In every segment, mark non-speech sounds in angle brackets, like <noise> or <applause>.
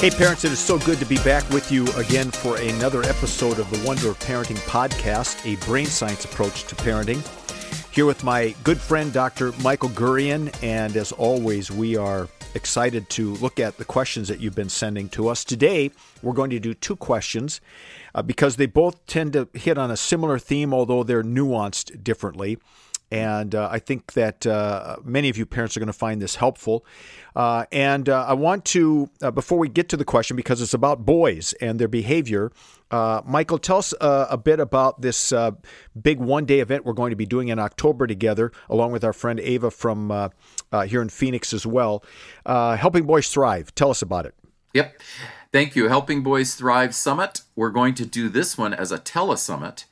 Hey, parents, it is so good to be back with you again for another episode of the Wonder of Parenting podcast, a brain science approach to parenting. Here with my good friend, Dr. Michael Gurian, and as always, we are excited to look at the questions that you've been sending to us. Today, we're going to do two questions uh, because they both tend to hit on a similar theme, although they're nuanced differently. And uh, I think that uh, many of you parents are going to find this helpful. Uh, and uh, I want to, uh, before we get to the question, because it's about boys and their behavior, uh, Michael, tell us a bit about this big one day event we're going to be doing in October together, along with our friend Ava from here in Phoenix as well. Helping Boys Thrive. Tell us about it. Yep. Thank you. Helping Boys Thrive Summit. We're going to do this one as a telesummit.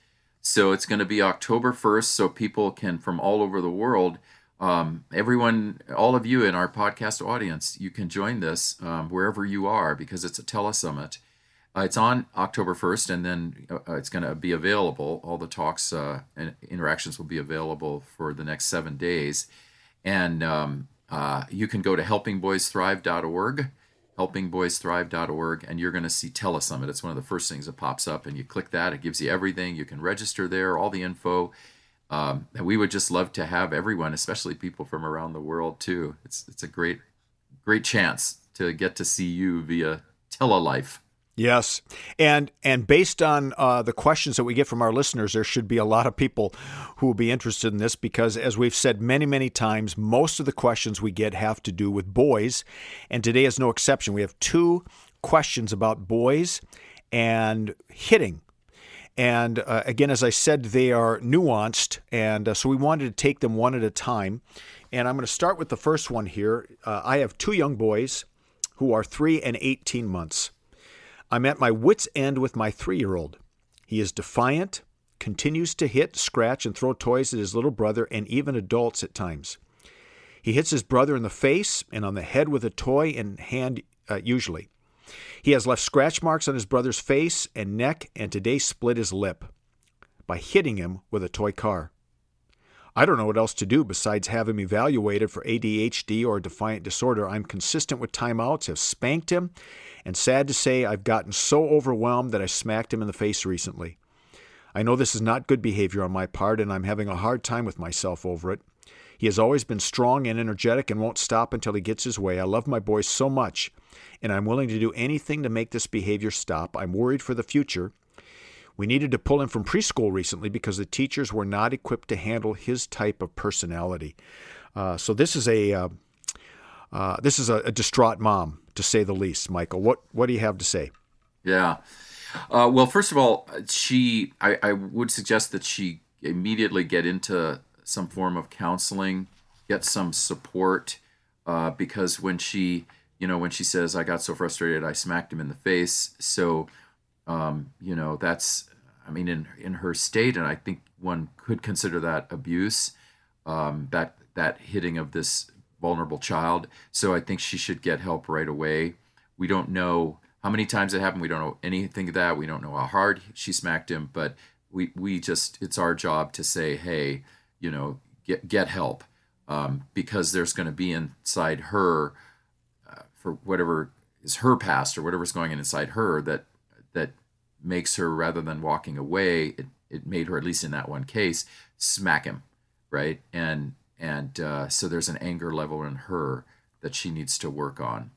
So it's going to be October 1st, so people can from all over the world, um, everyone, all of you in our podcast audience, you can join this um, wherever you are because it's a telesummit. Uh, it's on October 1st, and then uh, it's going to be available. All the talks uh, and interactions will be available for the next seven days. And um, uh, you can go to helpingboysthrive.org helpingboysthrive.org, and you're going to see Telesummit. It's one of the first things that pops up, and you click that. It gives you everything. You can register there, all the info. Um, and we would just love to have everyone, especially people from around the world too. It's it's a great great chance to get to see you via telelife. Yes, and and based on uh, the questions that we get from our listeners, there should be a lot of people who will be interested in this because, as we've said many many times, most of the questions we get have to do with boys, and today is no exception. We have two questions about boys and hitting. And uh, again, as I said, they are nuanced, and uh, so we wanted to take them one at a time. And I'm going to start with the first one here. Uh, I have two young boys who are three and 18 months. I'm at my wits' end with my three year old. He is defiant, continues to hit, scratch, and throw toys at his little brother and even adults at times. He hits his brother in the face and on the head with a toy in hand, uh, usually. He has left scratch marks on his brother's face and neck and today split his lip by hitting him with a toy car. I don't know what else to do besides have him evaluated for ADHD or defiant disorder. I'm consistent with timeouts, have spanked him, and sad to say, I've gotten so overwhelmed that I smacked him in the face recently. I know this is not good behavior on my part, and I'm having a hard time with myself over it. He has always been strong and energetic and won't stop until he gets his way. I love my boy so much, and I'm willing to do anything to make this behavior stop. I'm worried for the future. We needed to pull him from preschool recently because the teachers were not equipped to handle his type of personality. Uh, so this is a uh, uh, this is a, a distraught mom to say the least. Michael, what what do you have to say? Yeah. Uh, well, first of all, she I, I would suggest that she immediately get into some form of counseling, get some support, uh, because when she you know when she says I got so frustrated I smacked him in the face, so um, you know that's I mean in in her state, and I think one could consider that abuse, um, that that hitting of this vulnerable child. So I think she should get help right away. We don't know how many times it happened. We don't know anything of that. We don't know how hard she smacked him, but we we just it's our job to say, hey, you know, get get help um, because there's going to be inside her uh, for whatever is her past or whatever's going on inside her that that makes her rather than walking away, it it made her at least in that one case smack him, right? And and uh, so there's an anger level in her that she needs to work on.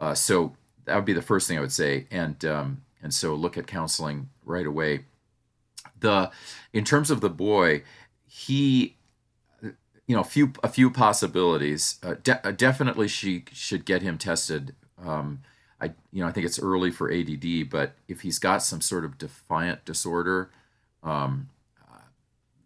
Uh, so that would be the first thing I would say, and um, and so look at counseling right away. The in terms of the boy, he you know a few a few possibilities. Uh, de- uh, definitely, she should get him tested. Um, I you know I think it's early for ADD, but if he's got some sort of defiant disorder, um,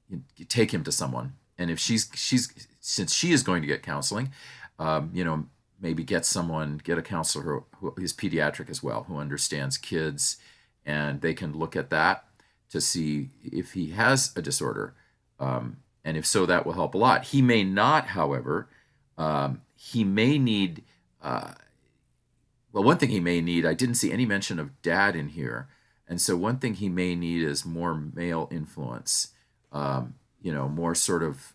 you, you take him to someone. And if she's she's since she is going to get counseling, um, you know, maybe get someone, get a counselor who, who is pediatric as well, who understands kids, and they can look at that to see if he has a disorder. Um, and if so, that will help a lot. He may not, however, um, he may need, uh, well, one thing he may need, I didn't see any mention of dad in here. And so one thing he may need is more male influence, um, you know, more sort of,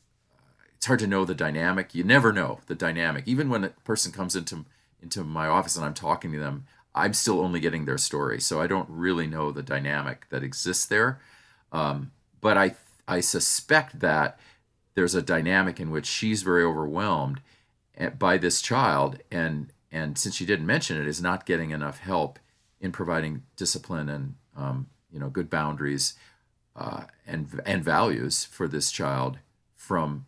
it's hard to know the dynamic. You never know the dynamic. Even when a person comes into, into my office and I'm talking to them, I'm still only getting their story. So I don't really know the dynamic that exists there. Um, but I, I suspect that there's a dynamic in which she's very overwhelmed eh, by this child and and since she didn't mention it is not getting enough help in providing discipline and um, you know good boundaries uh, and and values for this child from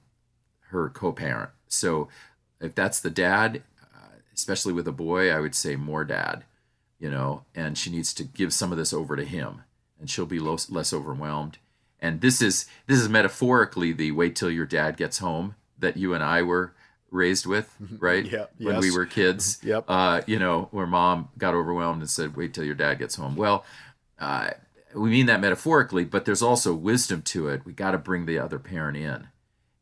her co-parent. So if that's the dad uh, especially with a boy i would say more dad you know and she needs to give some of this over to him and she'll be less, less overwhelmed. And this is this is metaphorically the wait till your dad gets home that you and I were raised with, <laughs> right? yeah, when yes. we were kids. <laughs> Yep. Uh, you know, where mom got overwhelmed and said, "Wait till your dad gets home." Well, uh, we mean that metaphorically, but there's also wisdom to it. We got to bring the other parent in,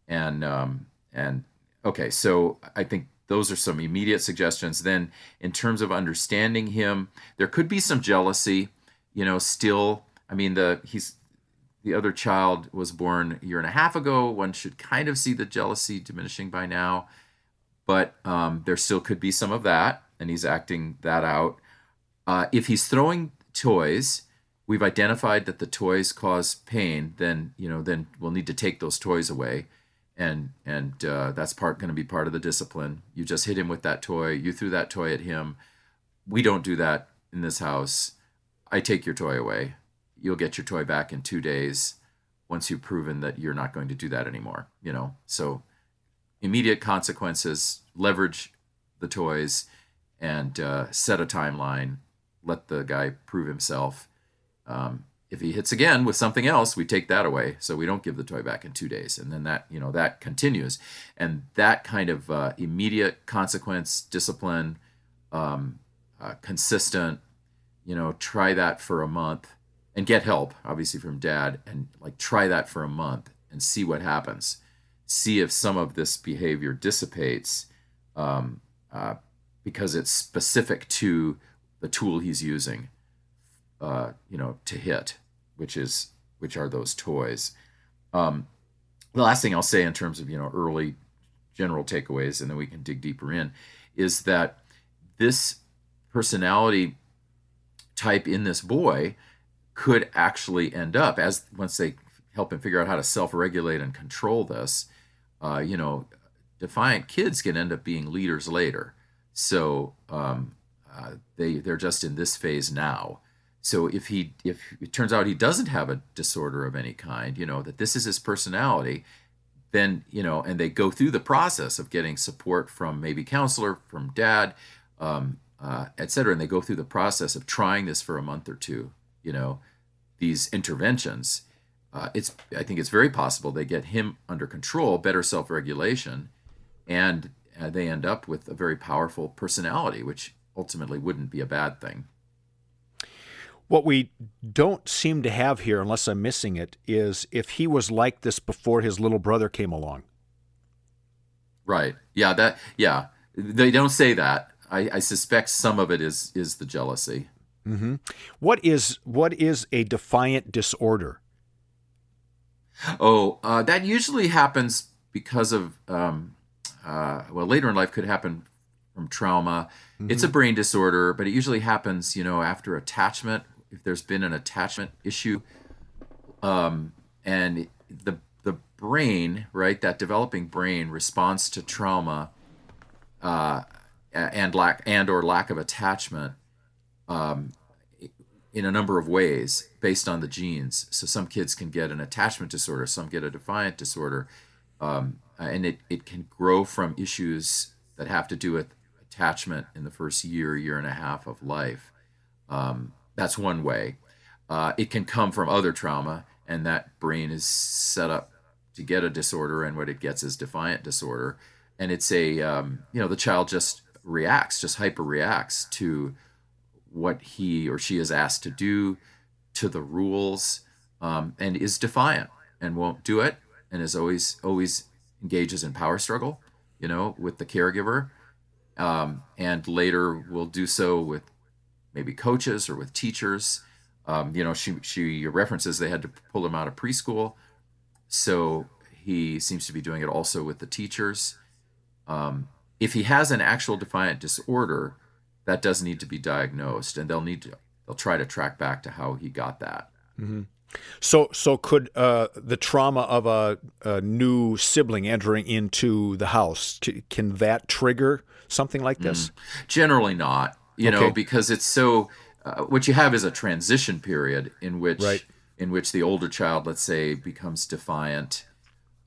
and um, and okay, so I think those are some immediate suggestions. Then, in terms of understanding him, there could be some jealousy. You know, still. I mean, the he's the other child was born a year and a half ago. One should kind of see the jealousy diminishing by now, but um, there still could be some of that, and he's acting that out. Uh, if he's throwing toys, we've identified that the toys cause pain. Then you know, then we'll need to take those toys away, and and uh, that's part going to be part of the discipline. You just hit him with that toy. You threw that toy at him. We don't do that in this house. I take your toy away you'll get your toy back in two days once you've proven that you're not going to do that anymore you know? So immediate consequences leverage the toys and uh, set a timeline let the guy prove himself. Um, if he hits again with something else we take that away so we don't give the toy back in two days and then that you know that continues. And that kind of uh, immediate consequence discipline um, uh, consistent you know try that for a month and get help obviously from dad and like try that for a month and see what happens. See if some of this behavior dissipates um, uh, because it's specific to the tool he's using uh, you know to hit which is which are those toys. Um, the last thing i'll say in terms of you know early general takeaways and then we can dig deeper in is that this personality type in this boy could actually end up as once they help him figure out how to self-regulate and control this uh, you know defiant kids can end up being leaders later. So um, uh, they they're just in this phase now. So if he if it turns out he doesn't have a disorder of any kind you know that this is his personality then you know and they go through the process of getting support from maybe counselor from dad um, uh, et cetera and they go through the process of trying this for a month or two you know these interventions uh, it's i think it's very possible they get him under control better self-regulation and uh, they end up with a very powerful personality which ultimately wouldn't be a bad thing. What we don't seem to have here unless i'm missing it is if he was like this before his little brother came along. Right. Yeah that yeah. They don't say that. I, I suspect some of it is is the jealousy Mm-hmm. What is what is a defiant disorder? Oh, uh, that usually happens because of um, uh, well, later in life could happen from trauma. Mm-hmm. It's a brain disorder, but it usually happens, you know, after attachment. If there's been an attachment issue, um, and the the brain, right, that developing brain responds to trauma, uh, and lack and or lack of attachment um, in a number of ways based on the genes. So some kids can get an attachment disorder, some get a defiant disorder, um, and it, it can grow from issues that have to do with attachment in the first year, year and a half of life. Um, that's one way. Uh, it can come from other trauma, and that brain is set up to get a disorder, and what it gets is defiant disorder, and it's a um, you know the child just reacts, just hyper reacts to what he or she is asked to do, to the rules, um, and is defiant and won't do it, and is always always engages in power struggle, you know, with the caregiver, um, and later will do so with maybe coaches or with teachers. Um, you know, she she references they had to pull him out of preschool, so he seems to be doing it also with the teachers. Um, if he has an actual defiant disorder, that does need to be diagnosed, and they'll need to they'll try to track back to how he got that. Mm-hmm. So, so could uh, the trauma of a, a, new sibling entering into the house can that trigger something like this? Mm. Generally, not. You okay. know, because it's so. Uh, what you have is a transition period in which right. in which the older child, let's say, becomes defiant,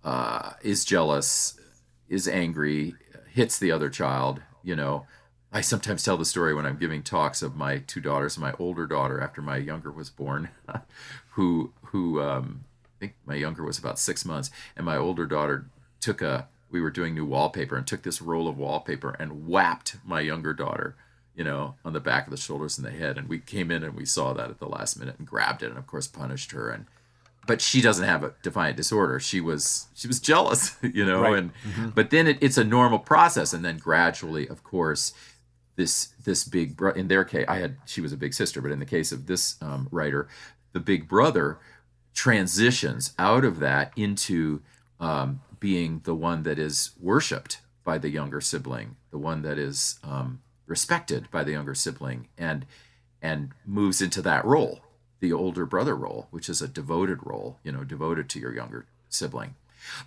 uh, is jealous, is angry, hits the other child. You know, I sometimes tell the story when I'm giving talks of my two daughters. My older daughter, after my younger was born, <laughs> who who um, I think my younger was about six months, and my older daughter took a. We were doing new wallpaper and took this roll of wallpaper and whapped my younger daughter, you know, on the back of the shoulders and the head. And we came in and we saw that at the last minute and grabbed it and of course punished her. And but she doesn't have a defiant disorder. She was she was jealous, <laughs> you know, right. and mm-hmm. but then it, it's a normal process, and then gradually, of course, this this big bro- in their case, I had she was a big sister, but in the case of this um, writer, the big brother transitions out of that into um, being the one that is worshipped by the younger sibling, the one that is um, respected by the younger sibling, and and moves into that role, the older brother role, which is a devoted role, you know, devoted to your younger sibling.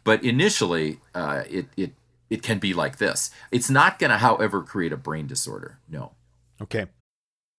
But initially, uh, it it it can be like this. It's not going to, however, create a brain disorder. No. Okay.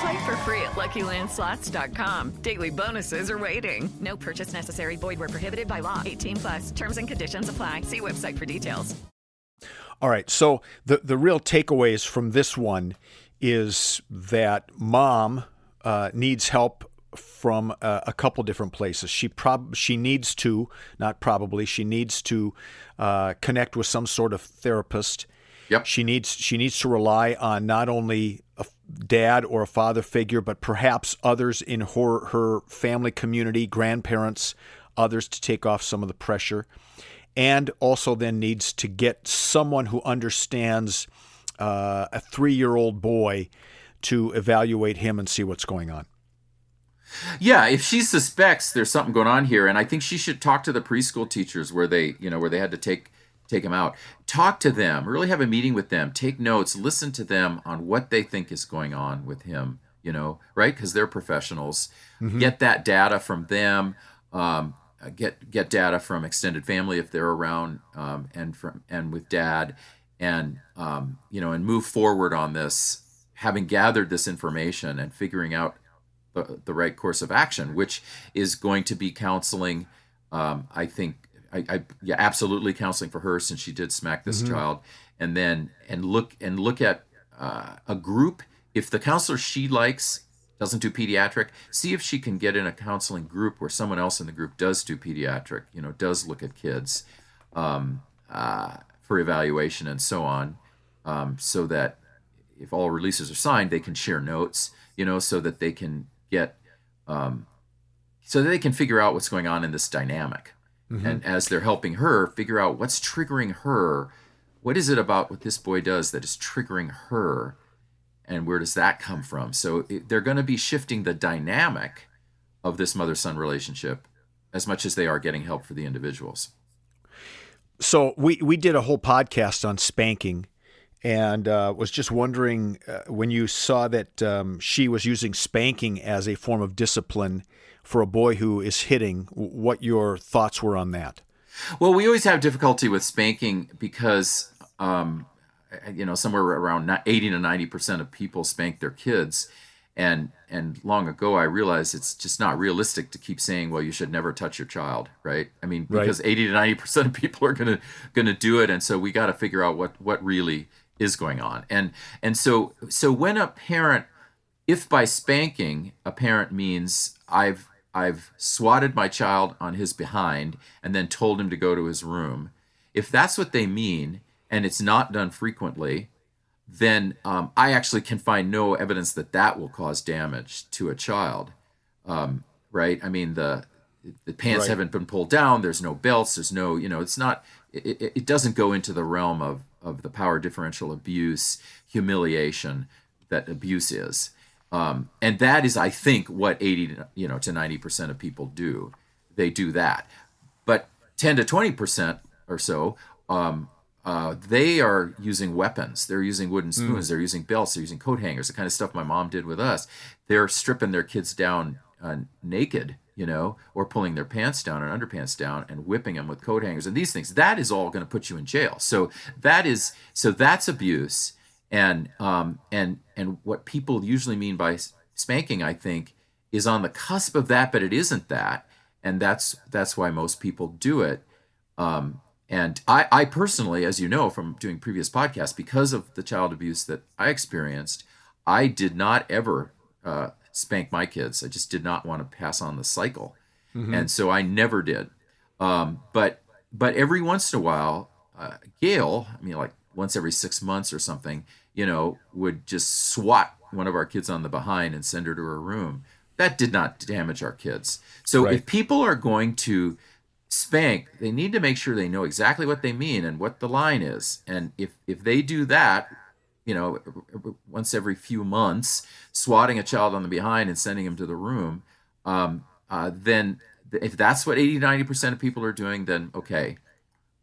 Play for free at LuckyLandSlots.com. Daily bonuses are waiting. No purchase necessary. Void where prohibited by law. 18 plus. Terms and conditions apply. See website for details. All right. So the the real takeaways from this one is that mom uh, needs help from uh, a couple different places. She prob she needs to not probably she needs to uh, connect with some sort of therapist Yep. She needs she needs to rely on not only a dad or a father figure, but perhaps others in her her family community, grandparents, others to take off some of the pressure, and also then needs to get someone who understands uh, a three year old boy to evaluate him and see what's going on. Yeah, if she suspects there's something going on here, and I think she should talk to the preschool teachers where they, you know, where they had to take take them out. Talk to them, really have a meeting with them, take notes, listen to them on what they think is going on with him, you know, right? Because they're professionals. Mm-hmm. Get that data from them. Um, get get data from extended family if they're around, um, and from and with dad, and um, you know, and move forward on this, having gathered this information and figuring out the, the right course of action, which is going to be counseling. Um, I think I, I, yeah, absolutely counseling for her since she did smack this mm-hmm. child, and then and look and look at uh, a group. If the counselor she likes doesn't do pediatric, see if she can get in a counseling group where someone else in the group does do pediatric. You know, does look at kids um, uh, for evaluation and so on, um, so that if all releases are signed, they can share notes. You know, so that they can get um, so that they can figure out what's going on in this dynamic Mm-hmm. And as they're helping her figure out what's triggering her, what is it about what this boy does that is triggering her? and where does that come from? So it, they're going to be shifting the dynamic of this mother son relationship as much as they are getting help for the individuals. So we we did a whole podcast on spanking, and uh, was just wondering uh, when you saw that um, she was using spanking as a form of discipline for a boy who is hitting, what your thoughts were on that. Well, we always have difficulty with spanking because, um, you know, somewhere around 80 to 90 percent of people spank their kids, and and long ago I realized it's just not realistic to keep saying, well, you should never touch your child, right? I mean, because right. 80 to 90 percent of people are gonna gonna do it, and so we got to figure out what what really is going on, and and so so when a parent, if by spanking a parent means I've I've swatted my child on his behind and then told him to go to his room. If that's what they mean, and it's not done frequently, then um, I actually can find no evidence that that will cause damage to a child. Um, right? I mean, the the pants right. haven't been pulled down. There's no belts. There's no, you know, it's not. It, it doesn't go into the realm of of the power differential abuse, humiliation that abuse is. Um, and that is, I think, what 80 you know to 90 percent of people do. They do that, but 10 to 20 percent or so, um, uh, they are using weapons. They're using wooden hmm. spoons. Mm. They're using belts. They're using coat hangers. The kind of stuff my mom did with us. They're stripping their kids down uh, naked, you know, or pulling their pants down and underpants down and whipping them with coat hangers and these things. That is all going to put you in jail. So that is so that's abuse and um, and and what people usually mean by spanking, I think, is on the cusp of that, but it isn't that, and that's that's why most people do it. Um, and I, I personally, as you know from doing previous podcasts, because of the child abuse that I experienced, I did not ever uh, spank my kids. I just did not want to pass on the cycle, mm-hmm. and so I never did. Um, but but every once in a while, uh, Gail, I mean, like once every six months or something, you know, would just swat one of our kids on the behind and send her to her room. That did not damage our kids. So right. if people are going to spank, they need to make sure they know exactly what they mean and what the line is. And if if they do that, you know, once every few months, swatting a child on the behind and sending him to the room, um, uh, then if that's what 80 90% of people are doing, then okay.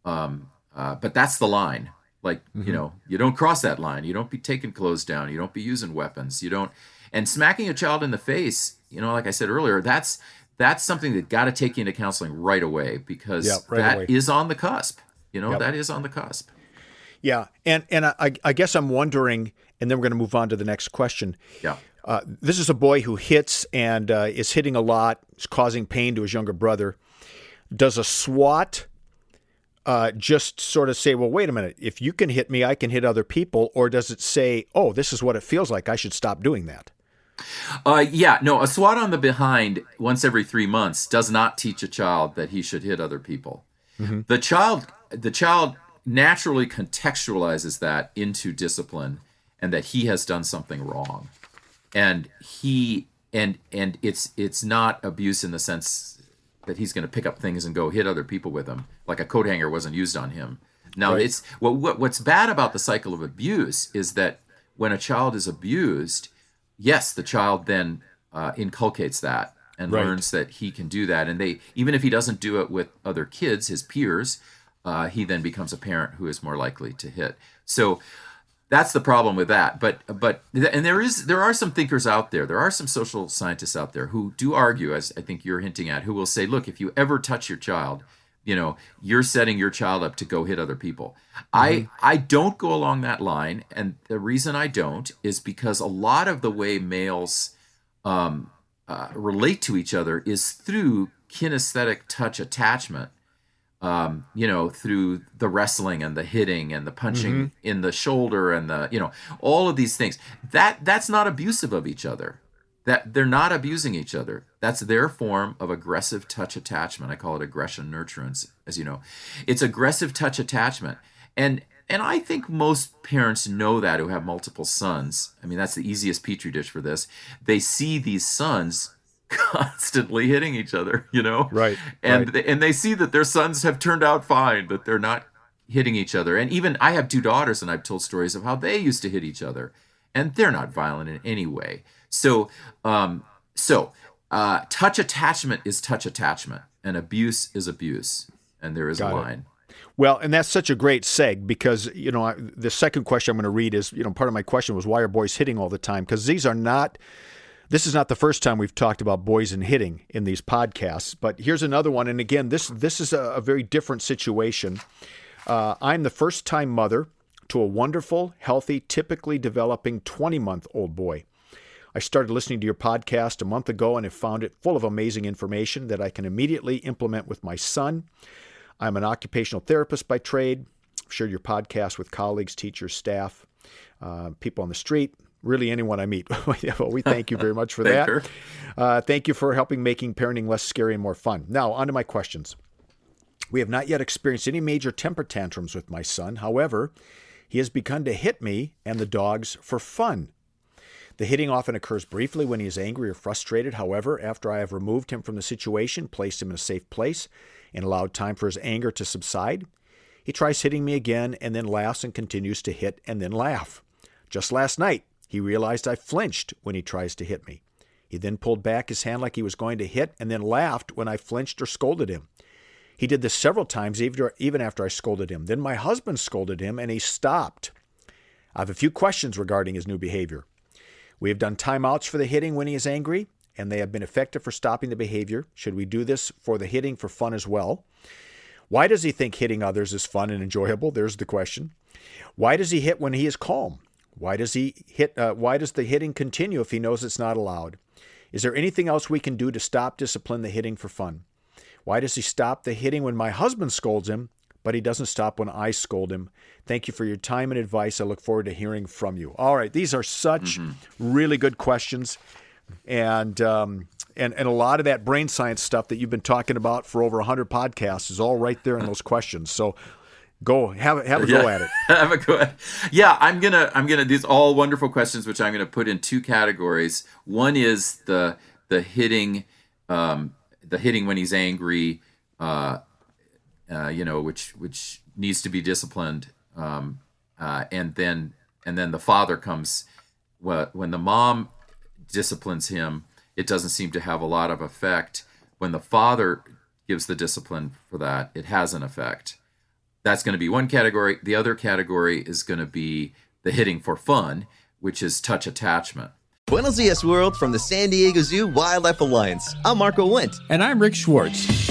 Um, uh, but that's the line. Like, mm-hmm. you know, you don't cross that line. You don't be taking clothes down. You don't be using weapons. You don't and smacking a child in the face, you know, like I said earlier, that's that's something that got to take you into counseling right away because yeah, right that away. is on the cusp. You know, yep. that is on the cusp. Yeah, and and I, I guess I'm wondering, and then we're going to move on to the next question. Yeah, uh, this is a boy who hits and uh, is hitting a lot, is causing pain to his younger brother. Does a SWAT uh, just sort of say, well, wait a minute, if you can hit me, I can hit other people? Or does it say, oh, this is what it feels like, I should stop doing that? Uh, yeah, no, a swat on the behind once every three months does not teach a child that he should hit other people. Mm-hmm. The child, the child naturally contextualizes that into discipline and that he has done something wrong, and he and and it's it's not abuse in the sense that he's going to pick up things and go hit other people with them, like a coat hanger wasn't used on him. Now, right. it's what, what what's bad about the cycle of abuse is that when a child is abused, yes, the child then uh, inculcates that and right. learns that he can do that, and they even if he doesn't do it with other kids, his peers, uh, he then becomes a parent who is more likely to hit. So that's the problem with that but but and there is there are some thinkers out there there are some social scientists out there who do argue as i think you're hinting at who will say look if you ever touch your child you know you're setting your child up to go hit other people mm-hmm. i i don't go along that line and the reason i don't is because a lot of the way males um, uh, relate to each other is through kinesthetic touch attachment um, you know, through the wrestling and the hitting and the punching mm-hmm. in the shoulder and the, you know, all of these things. That that's not abusive of each other. That they're not abusing each other. That's their form of aggressive touch attachment. I call it aggression nurturance, as you know. It's aggressive touch attachment. And and I think most parents know that who have multiple sons. I mean, that's the easiest petri dish for this. They see these sons <laughs> constantly hitting each other, you know? Right. And right. They, and they see that their sons have turned out fine, that they're not hitting each other. And even I have two daughters and I've told stories of how they used to hit each other. and they're not violent in any way. So, um, so uh, touch attachment is touch attachment, and abuse is abuse, and there is Got a line. It. Well, and that's such a great seg because you know I, the second question I'm going to read is you know part of my question was why are boys hitting all the time because these are not this is not the first time we've talked about boys and hitting in these podcasts, but here's another one. And again, this this is a, a very different situation. Uh, I'm the first time mother to a wonderful, healthy, typically developing 20 month old boy. I started listening to your podcast a month ago and have found it full of amazing information that I can immediately implement with my son. I'm an occupational therapist by trade. I've shared your podcast with colleagues, teachers, staff, uh, people on the street, really anyone I meet. <laughs> well, we thank you very much for <laughs> that. Uh, thank you for helping making parenting less scary and more fun. Now, on to my questions. We have not yet experienced any major temper tantrums with my son. However, he has begun to hit me and the dogs for fun. The hitting often occurs briefly when he is angry or frustrated. However, after I have removed him from the situation, placed him in a safe place, and allowed time for his anger to subside, he tries hitting me again and then laughs and continues to hit and then laugh. Just last night, he realized I flinched when he tries to hit me. He then pulled back his hand like he was going to hit and then laughed when I flinched or scolded him. He did this several times, even after I scolded him. Then my husband scolded him and he stopped. I have a few questions regarding his new behavior. We have done timeouts for the hitting when he is angry, and they have been effective for stopping the behavior. Should we do this for the hitting for fun as well? Why does he think hitting others is fun and enjoyable? There's the question. Why does he hit when he is calm? Why does he hit? Uh, why does the hitting continue if he knows it's not allowed? Is there anything else we can do to stop discipline the hitting for fun? Why does he stop the hitting when my husband scolds him, but he doesn't stop when I scold him? Thank you for your time and advice. I look forward to hearing from you. All right, these are such mm-hmm. really good questions, and um, and and a lot of that brain science stuff that you've been talking about for over hundred podcasts is all right there in those <laughs> questions. So Go have have a go at it. <laughs> have a go. At, yeah, I'm gonna I'm gonna these all wonderful questions, which I'm gonna put in two categories. One is the the hitting, um, the hitting when he's angry, uh, uh, you know, which which needs to be disciplined, um, uh, and then and then the father comes. When the mom disciplines him, it doesn't seem to have a lot of effect. When the father gives the discipline for that, it has an effect. That's going to be one category. The other category is going to be the hitting for fun, which is touch attachment. Buenos dias, world, from the San Diego Zoo Wildlife Alliance. I'm Marco Wendt. And I'm Rick Schwartz.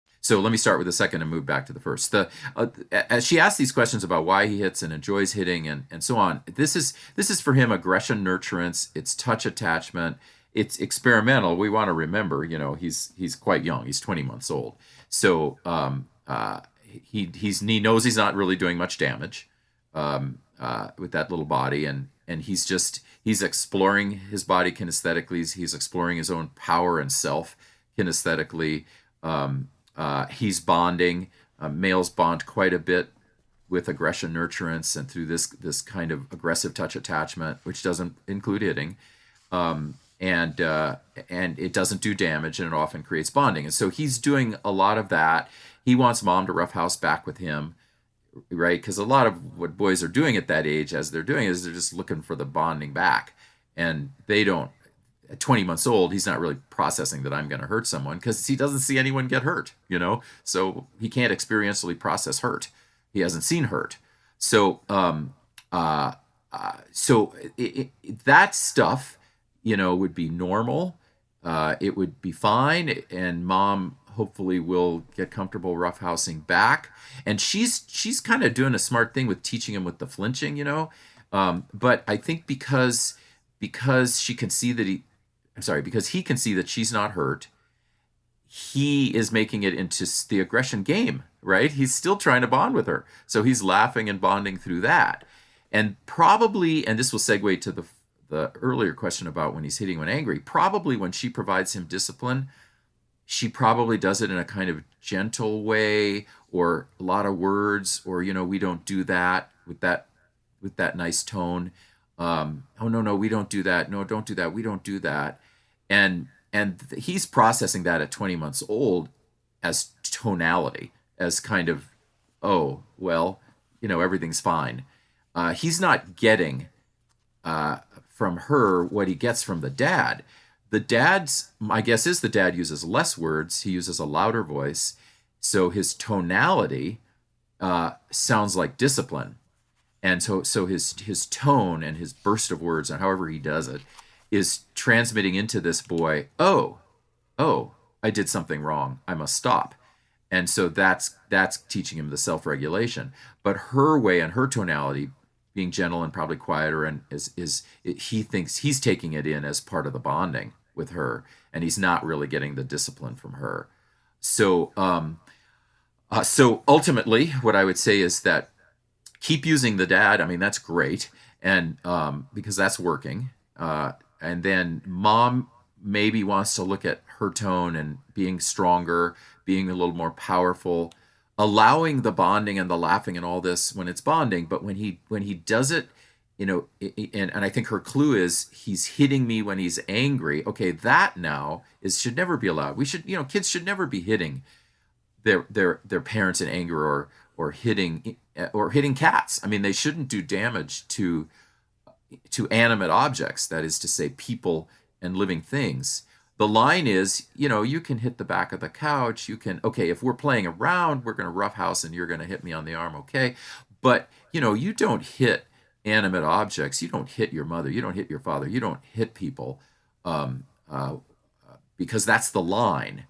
So let me start with the second and move back to the first. The uh, as she asks these questions about why he hits and enjoys hitting and and so on. This is this is for him aggression nurturance. It's touch attachment. It's experimental. We want to remember, you know, he's he's quite young. He's 20 months old. So um, uh, he he's he knows he's not really doing much damage um, uh, with that little body, and and he's just he's exploring his body kinesthetically. He's exploring his own power and self kinesthetically. Um, uh, he's bonding. Uh, males bond quite a bit with aggression nurturance and through this this kind of aggressive touch attachment, which doesn't include hitting, um, and uh, and it doesn't do damage, and it often creates bonding. And so he's doing a lot of that. He wants mom to roughhouse back with him, right? Because a lot of what boys are doing at that age, as they're doing, is they're just looking for the bonding back, and they don't at 20 months old, he's not really processing that I'm going to hurt someone because he doesn't see anyone get hurt, you know? So he can't experientially process hurt. He hasn't seen hurt. So, um, uh, uh, so it, it, that stuff you know, would be normal. Uh, it would be fine, and mom hopefully will get comfortable roughhousing back. And she's she's kind of doing a smart thing with teaching him with the flinching, you know. Um, but I think because because she can see that he, I'm sorry, because he can see that she's not hurt, he is making it into the aggression game, right? He's still trying to bond with her, so he's laughing and bonding through that. And probably, and this will segue to the the earlier question about when he's hitting when angry. Probably when she provides him discipline, she probably does it in a kind of gentle way or a lot of words or you know we don't do that with that with that nice tone um, oh no no we don't do that. No don't do that. We don't do that. And and he's processing that at 20 months old as tonality as kind of oh well you know everything's fine. Uh, he's not getting uh, from her what he gets from the dad. The dad's my guess is the dad uses less words. He uses a louder voice. So his tonality uh, sounds like discipline and so so his his tone and his burst of words and however he does it is transmitting into this boy oh oh i did something wrong. I must stop. And so that's that's teaching him the self-regulation. But her way and her tonality being gentle and probably quieter and is is he thinks he's taking it in as part of the bonding with her and he's not really getting the discipline from her. So um uh, so ultimately what i would say is that keep using the dad. I mean, that's great, and um, because that's working. Uh, and then mom maybe wants to look at her tone and being stronger, being a little more powerful, allowing the bonding and the laughing and all this when it's bonding. But when he when he does it, you know, and and I think her clue is he's hitting me when he's angry. Okay, that now is should never be allowed. We should, you know, kids should never be hitting their their their parents in anger or or hitting or hitting cats. I mean, they shouldn't do damage to to animate objects, that is to say, people and living things. The line is, you know, you can hit the back of the couch. You can, okay, if we're playing around, we're going to roughhouse and you're going to hit me on the arm, okay? But, you know, you don't hit animate objects. You don't hit your mother. You don't hit your father. You don't hit people um, uh, because that's the line.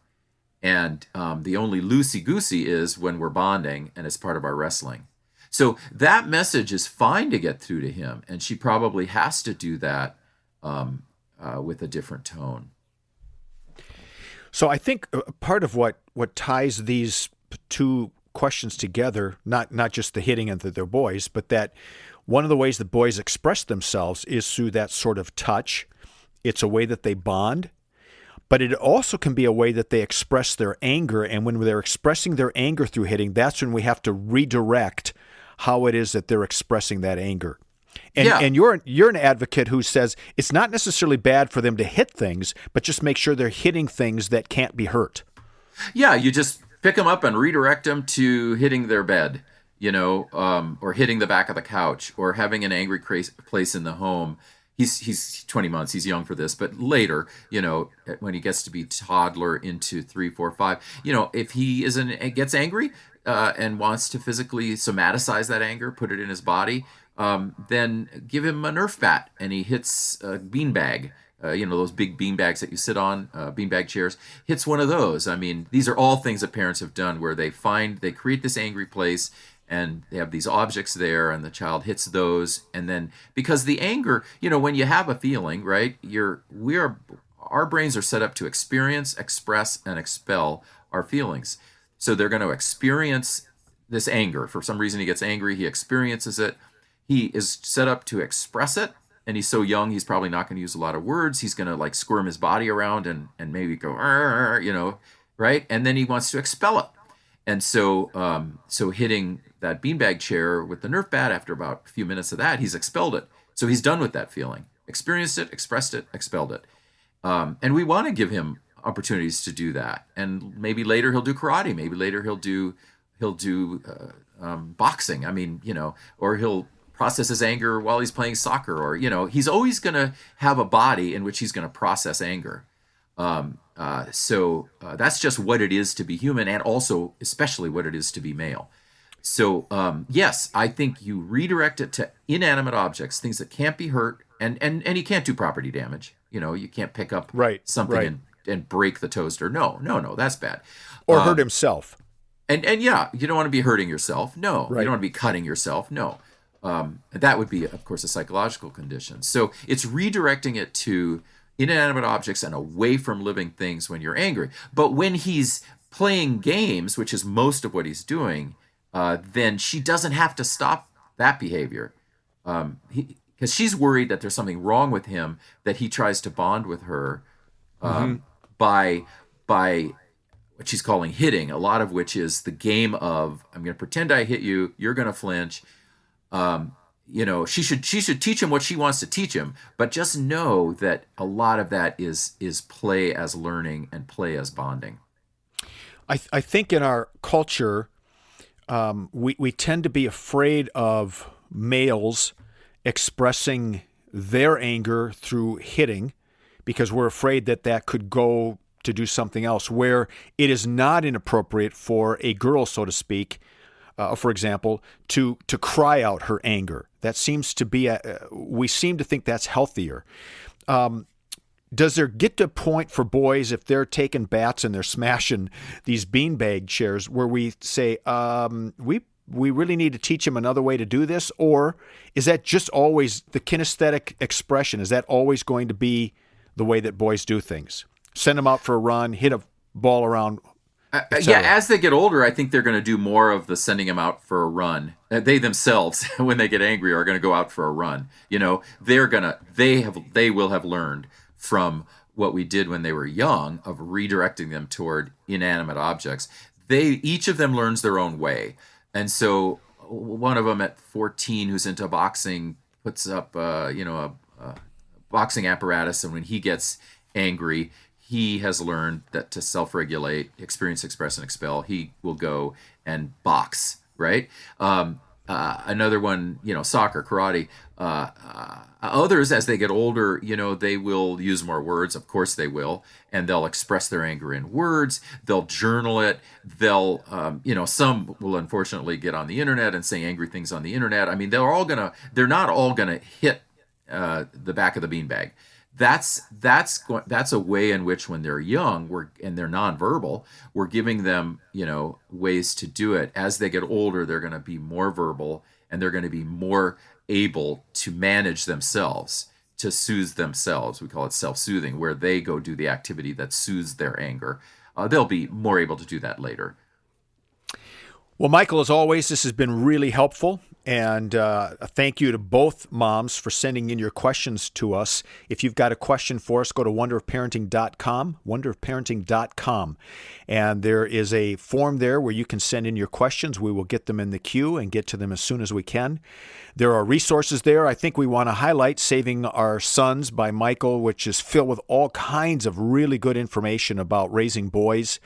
And um, the only loosey goosey is when we're bonding and it's part of our wrestling. So that message is fine to get through to him, and she probably has to do that um, uh, with a different tone. So I think uh, part of what what ties these two questions together, not not just the hitting of their boys, but that one of the ways that boys express themselves is through that sort of touch. It's a way that they bond, but it also can be a way that they express their anger. And when they're expressing their anger through hitting, that's when we have to redirect how it is that they're expressing that anger. And, yeah. and you're you're an advocate who says it's not necessarily bad for them to hit things, but just make sure they're hitting things that can't be hurt. Yeah, you just pick them up and redirect them to hitting their bed, you know, um, or hitting the back of the couch, or having an angry place in the home. He's he's 20 months. He's young for this, but later, you know, when he gets to be toddler into three, four, five, you know, if he isn't gets angry, uh, and wants to physically somaticize that anger, put it in his body, um, then give him a Nerf bat and he hits a beanbag. Uh, you know those big bean bags that you sit on, uh, beanbag chairs. Hits one of those. I mean, these are all things that parents have done where they find they create this angry place and they have these objects there and the child hits those and then because the anger you know when you have a feeling right you're we are our brains are set up to experience express and expel our feelings so they're going to experience this anger. For some reason, he gets angry, he experiences it. He is set up to express it. And he's so young, he's probably not going to use a lot of words. He's going to like squirm his body around and, and maybe go, you know, right? And then he wants to expel it. And so, um, so hitting that beanbag chair with the Nerf bat after about a few minutes of that, he's expelled it. So he's done with that feeling, experienced it, expressed it, expelled it. Um, and we want to give him opportunities to do that. And maybe later he'll do karate. Maybe later he'll do he'll do uh, um, boxing. I mean, you know, or he'll process his anger while he's playing soccer, or you know, he's always going to have a body in which he's going to process anger. Um, uh, so uh, that's just what it is to be human, and also especially what it is to be male. So um, yes, I think you redirect it to inanimate objects, things that can't be hurt, and and and you can't do property damage. You know, you can't pick up right, something right. and and break the toaster. No, no, no, that's bad. Or Um, hurt himself. And and yeah, you don't want to be hurting yourself. No, Right. you don't want to be cutting yourself. No, um, that would be, of course, a psychological condition. So it's redirecting it to inanimate objects and away from living things when you're angry. But when he's playing games, which is most of what he's doing, uh, then she doesn't have to stop that behavior. Um, because she's worried that there's something wrong with him that he tries to bond with her um, by by what she's calling hitting, a lot of which is the game of I'm going to pretend I hit you, you're going to flinch. Um, you know, she should she should teach him what she wants to teach him, but just know that a lot of that is is play as learning and play as bonding. I, th- I think in our culture, um, we, we tend to be afraid of males expressing their anger through hitting because we're afraid that that could go to do something else, where it is not inappropriate for a girl, so to speak, uh, for example, to to cry out her anger. That seems to be a, uh, we seem to think that's healthier. Um, does there get to a point for boys if they're taking bats and they're smashing these beanbag chairs where we say um, we we really need to teach them another way to do this, or is that just always the kinesthetic expression? Is that always going to be the way that boys do things? Send them out for a run, hit a ball around. Uh, yeah, as they get older, I think they're going to do more of the sending them out for a run. Uh, They themselves, <laughs> when they get angry, are going to go out for a run. You know, they're gonna they have they will have learned from what we did when they were young of redirecting them toward inanimate objects. They each of them learns their own way, and so one of them at 14 who's into boxing puts up uh, you know a, a boxing apparatus, and when he gets angry, he has learned that to self-regulate, experience, express, and expel, he will go and box. Right. Um, uh, another one, you know, soccer, karate. Uh, uh, others, as they get older, you know, they will use more words. Of course, they will, and they'll express their anger in words. They'll journal it. They'll, um, you know, some will unfortunately get on the internet and say angry things on the internet. I mean, they're all gonna. They're not all gonna hit uh, the back of the beanbag. That's that's that's a way in which when they're young, we're and they're nonverbal, we're giving them you know ways to do it. As they get older, they're going to be more verbal and they're going to be more able to manage themselves, to soothe themselves. We call it self-soothing, where they go do the activity that soothes their anger. Uh, they'll be more able to do that later. Well, Michael, as always, this has been really helpful. And uh, a thank you to both moms for sending in your questions to us. If you've got a question for us, go to wonderofparenting.com, wonderofparenting.com. And there is a form there where you can send in your questions. We will get them in the queue and get to them as soon as we can. There are resources there. I think we want to highlight Saving Our Sons by Michael, which is filled with all kinds of really good information about raising boys.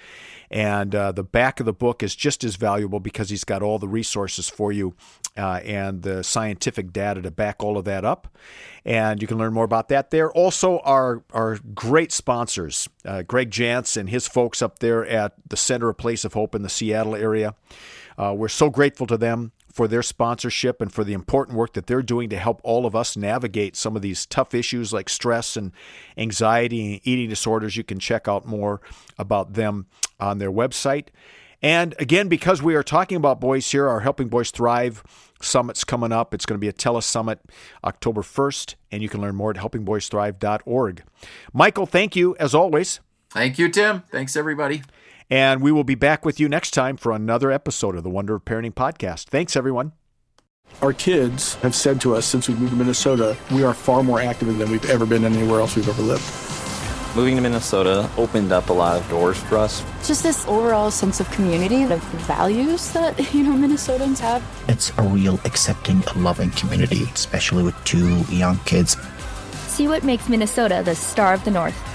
And uh, the back of the book is just as valuable because he's got all the resources for you uh, and the scientific data to back all of that up. And you can learn more about that there. Also, our, our great sponsors, uh, Greg Jantz and his folks up there at the Center of Place of Hope in the Seattle area. Uh, we're so grateful to them for their sponsorship and for the important work that they're doing to help all of us navigate some of these tough issues like stress and anxiety and eating disorders. You can check out more about them on their website. And again, because we are talking about boys here, our Helping Boys Thrive Summit's coming up. It's going to be a telesummit October 1st, and you can learn more at helpingboysthrive.org. Michael, thank you as always. Thank you, Tim. Thanks, everybody. And we will be back with you next time for another episode of the Wonder of Parenting podcast. Thanks, everyone. Our kids have said to us since we moved to Minnesota, we are far more active than we've ever been anywhere else we've ever lived. Moving to Minnesota opened up a lot of doors for us. Just this overall sense of community, the values that, <laughs> you know, Minnesotans have. It's a real accepting, loving community, especially with two young kids. See what makes Minnesota the star of the North.